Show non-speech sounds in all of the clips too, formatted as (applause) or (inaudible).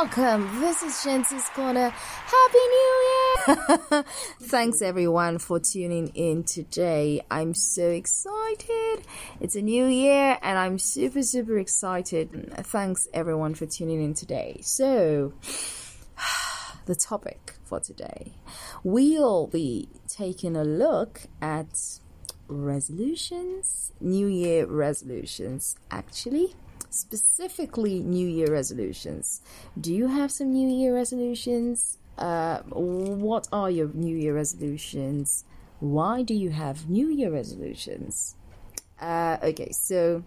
welcome. This is Shanti's Corner. Happy New Year! (laughs) Thanks everyone for tuning in today. I'm so excited. It's a new year and I'm super, super excited. Thanks everyone for tuning in today. So, (sighs) the topic for today. We'll be taking a look at resolutions, New Year resolutions, actually specifically New Year resolutions. Do you have some New Year resolutions? Uh, what are your New Year resolutions? Why do you have New Year resolutions? Uh, okay, so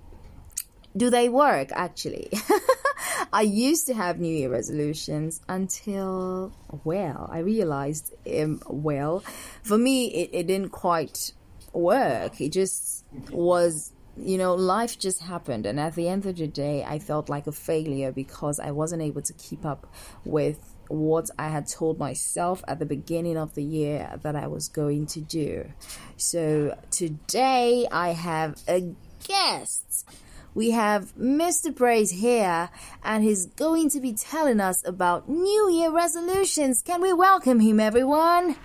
do they work actually? (laughs) I used to have New Year resolutions until, well, I realized, um, well, for me, it, it didn't quite work. It just was you know, life just happened. And at the end of the day, I felt like a failure because I wasn't able to keep up with what I had told myself at the beginning of the year that I was going to do. So today I have a guest. We have Mr. Praise here, and he's going to be telling us about New Year resolutions. Can we welcome him, everyone?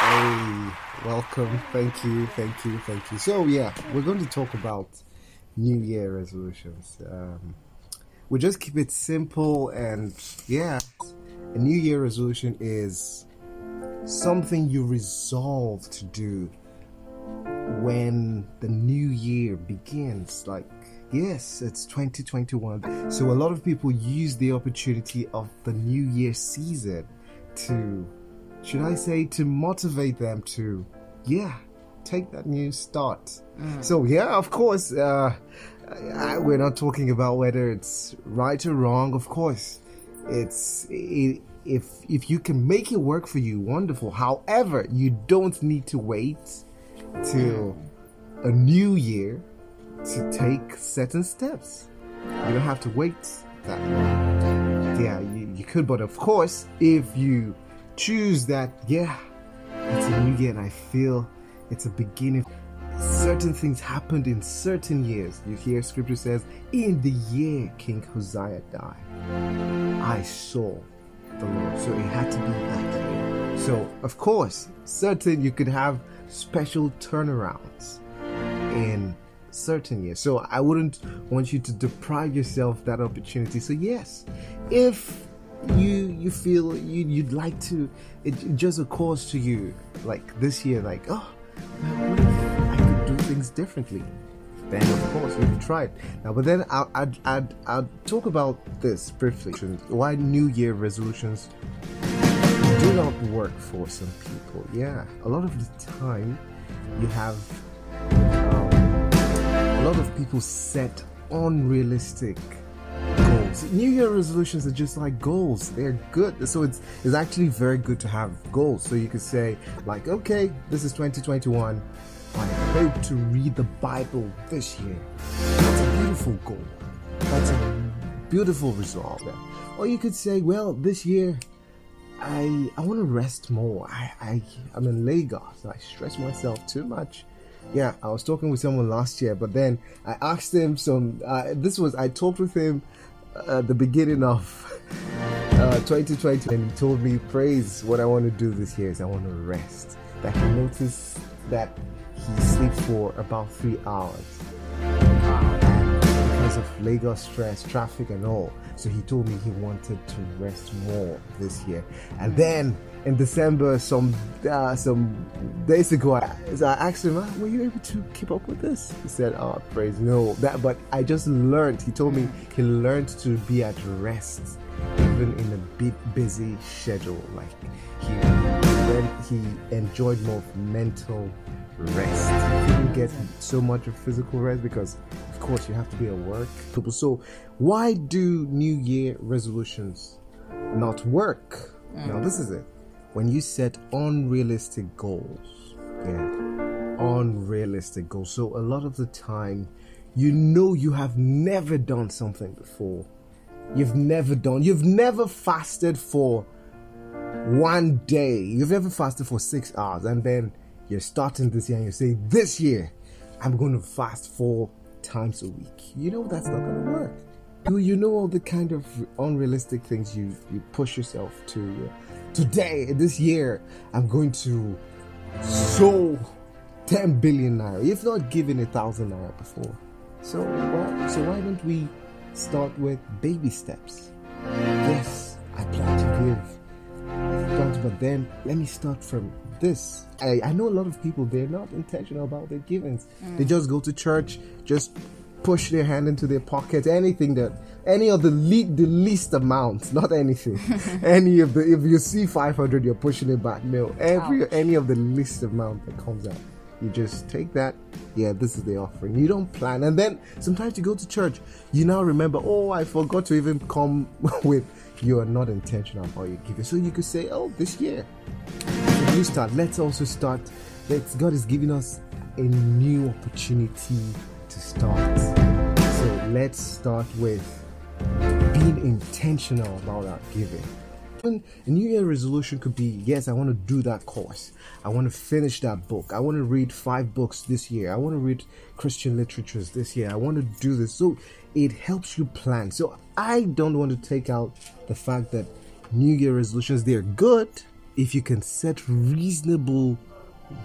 Hey. Welcome. Thank you. Thank you. Thank you. So, yeah, we're going to talk about New Year resolutions. Um, we just keep it simple and, yeah, a New Year resolution is something you resolve to do when the new year begins. Like, yes, it's 2021. So, a lot of people use the opportunity of the New Year season to should I say, to motivate them to, yeah, take that new start. Mm. So, yeah, of course, uh, I, we're not talking about whether it's right or wrong. Of course, it's it, if if you can make it work for you, wonderful. However, you don't need to wait till a new year to take certain steps. You don't have to wait that long. Yeah, you, you could, but of course, if you choose that, yeah, it's a new year and I feel it's a beginning. Certain things happened in certain years. You hear scripture says, In the year King Uzziah died, I saw the Lord. So it had to be that year. So, of course, certain you could have special turnarounds in certain years. So I wouldn't want you to deprive yourself that opportunity. So yes, if you you feel you you'd like to it, just occurs to you like this year like oh what if I could do things differently? Then of course you can try it. Now but then I'll, I'd, I'd, I'll talk about this briefly why new year resolutions do not work for some people. Yeah a lot of the time you have um, a lot of people set unrealistic New Year resolutions are just like goals. They're good. So it's it's actually very good to have goals. So you could say like, okay, this is 2021. I hope to read the Bible this year. That's a beautiful goal. That's a beautiful resolve. Or you could say, well, this year I I want to rest more. I, I I'm in Lagos. I stress myself too much. Yeah, I was talking with someone last year, but then I asked him some. Uh, this was I talked with him at the beginning of (laughs) uh, 2020 and he told me, Praise, what I want to do this year is I want to rest. That he noticed that he sleeps for about three hours. Because of Lagos stress, traffic, and all. So he told me he wanted to rest more this year. And hmm. then in December, some uh, some days ago, I, so I asked him, ah, "Were you able to keep up with this?" He said, "Oh, praise no." That, but I just learned. He told me he learned to be at rest, even in a bit busy schedule. Like he then he enjoyed more mental rest. He didn't get so much of physical rest because, course, you have to be at work. So, why do New Year resolutions not work? Mm. Now, this is it when you set unrealistic goals, yeah, unrealistic goals. So a lot of the time, you know you have never done something before. You've never done, you've never fasted for one day. You've never fasted for six hours. And then you're starting this year and you say, This year, I'm going to fast four times a week. You know that's not going to work. Do you know all the kind of unrealistic things you, you push yourself to. Today, this year, I'm going to sow 10 billion naira, if not giving a thousand naira before. So, well, so why don't we start with baby steps? Yes, I plan to give. I plan to, but then let me start from this. I, I know a lot of people, they're not intentional about their givings. They mm. just go to church, just push their hand into their pocket, anything that, any of the, le- the least amount, not anything. (laughs) any of the, if you see 500, you're pushing it back. No, every, Ouch. any of the least amount that comes out. You just take that. Yeah, this is the offering. You don't plan. And then sometimes you go to church, you now remember, oh, I forgot to even come (laughs) with, you are not intentional about your giving. So you could say, oh, this year, you start, let's also start. Let's, God is giving us a new opportunity to start. So let's start with being intentional about our giving. And a New Year resolution could be yes, I want to do that course. I want to finish that book. I want to read five books this year. I want to read Christian literatures this year. I want to do this. So it helps you plan. So I don't want to take out the fact that New Year resolutions, they're good if you can set reasonable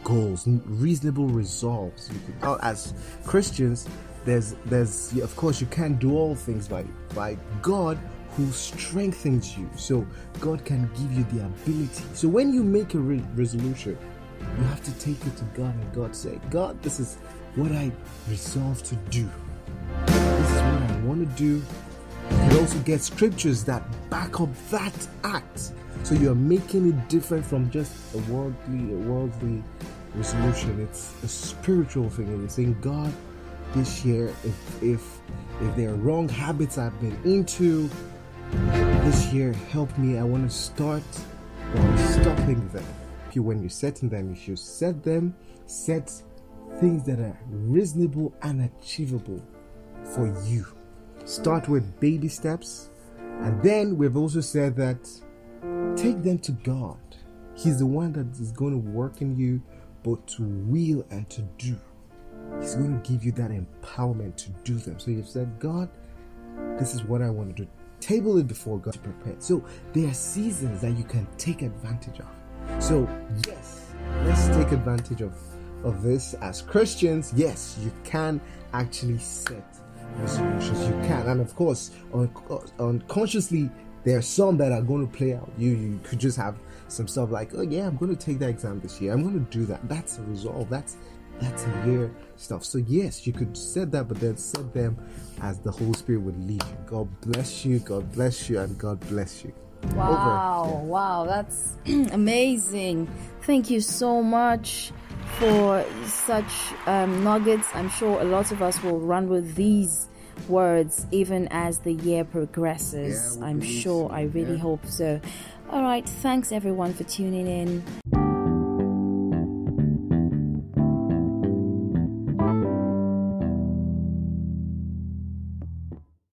goals, reasonable resolves. Can, as Christians, there's there's of course you can't do all things by by God who strengthens you. So God can give you the ability. So when you make a re- resolution, you have to take it to God and God say, God, this is what I resolve to do. This is what I want to do. You also get scriptures that back up that act. So you're making it different from just a worldly, a worldly resolution. It's a spiritual thing. And you're saying, God, this year, if if if there are wrong habits I've been into, this year help me. I want to start stopping them. You when you're setting them, you should set them, set things that are reasonable and achievable for you. Start with baby steps, and then we've also said that take them to God. He's the one that is going to work in you both to will and to do. He's going to give you that empowerment to do them. So you've said, God, this is what I want to do. Table it before God to prepare. So there are seasons that you can take advantage of. So yes, let's take advantage of of this as Christians. Yes, you can actually set resolutions. You can, and of course, un- uh, unconsciously, there are some that are going to play out. You you could just have some stuff like, oh yeah, I'm going to take that exam this year. I'm going to do that. That's a resolve. That's that's a year stuff. So yes, you could set that, but then set them as the Holy Spirit would lead you. God bless you. God bless you, and God bless you. Wow, Yeah. wow, that's (clears throat) amazing. Thank you so much for such um, nuggets. I'm sure a lot of us will run with these words even as the year progresses. Yeah, I'm sure, I really yeah. hope so. All right, thanks everyone for tuning in.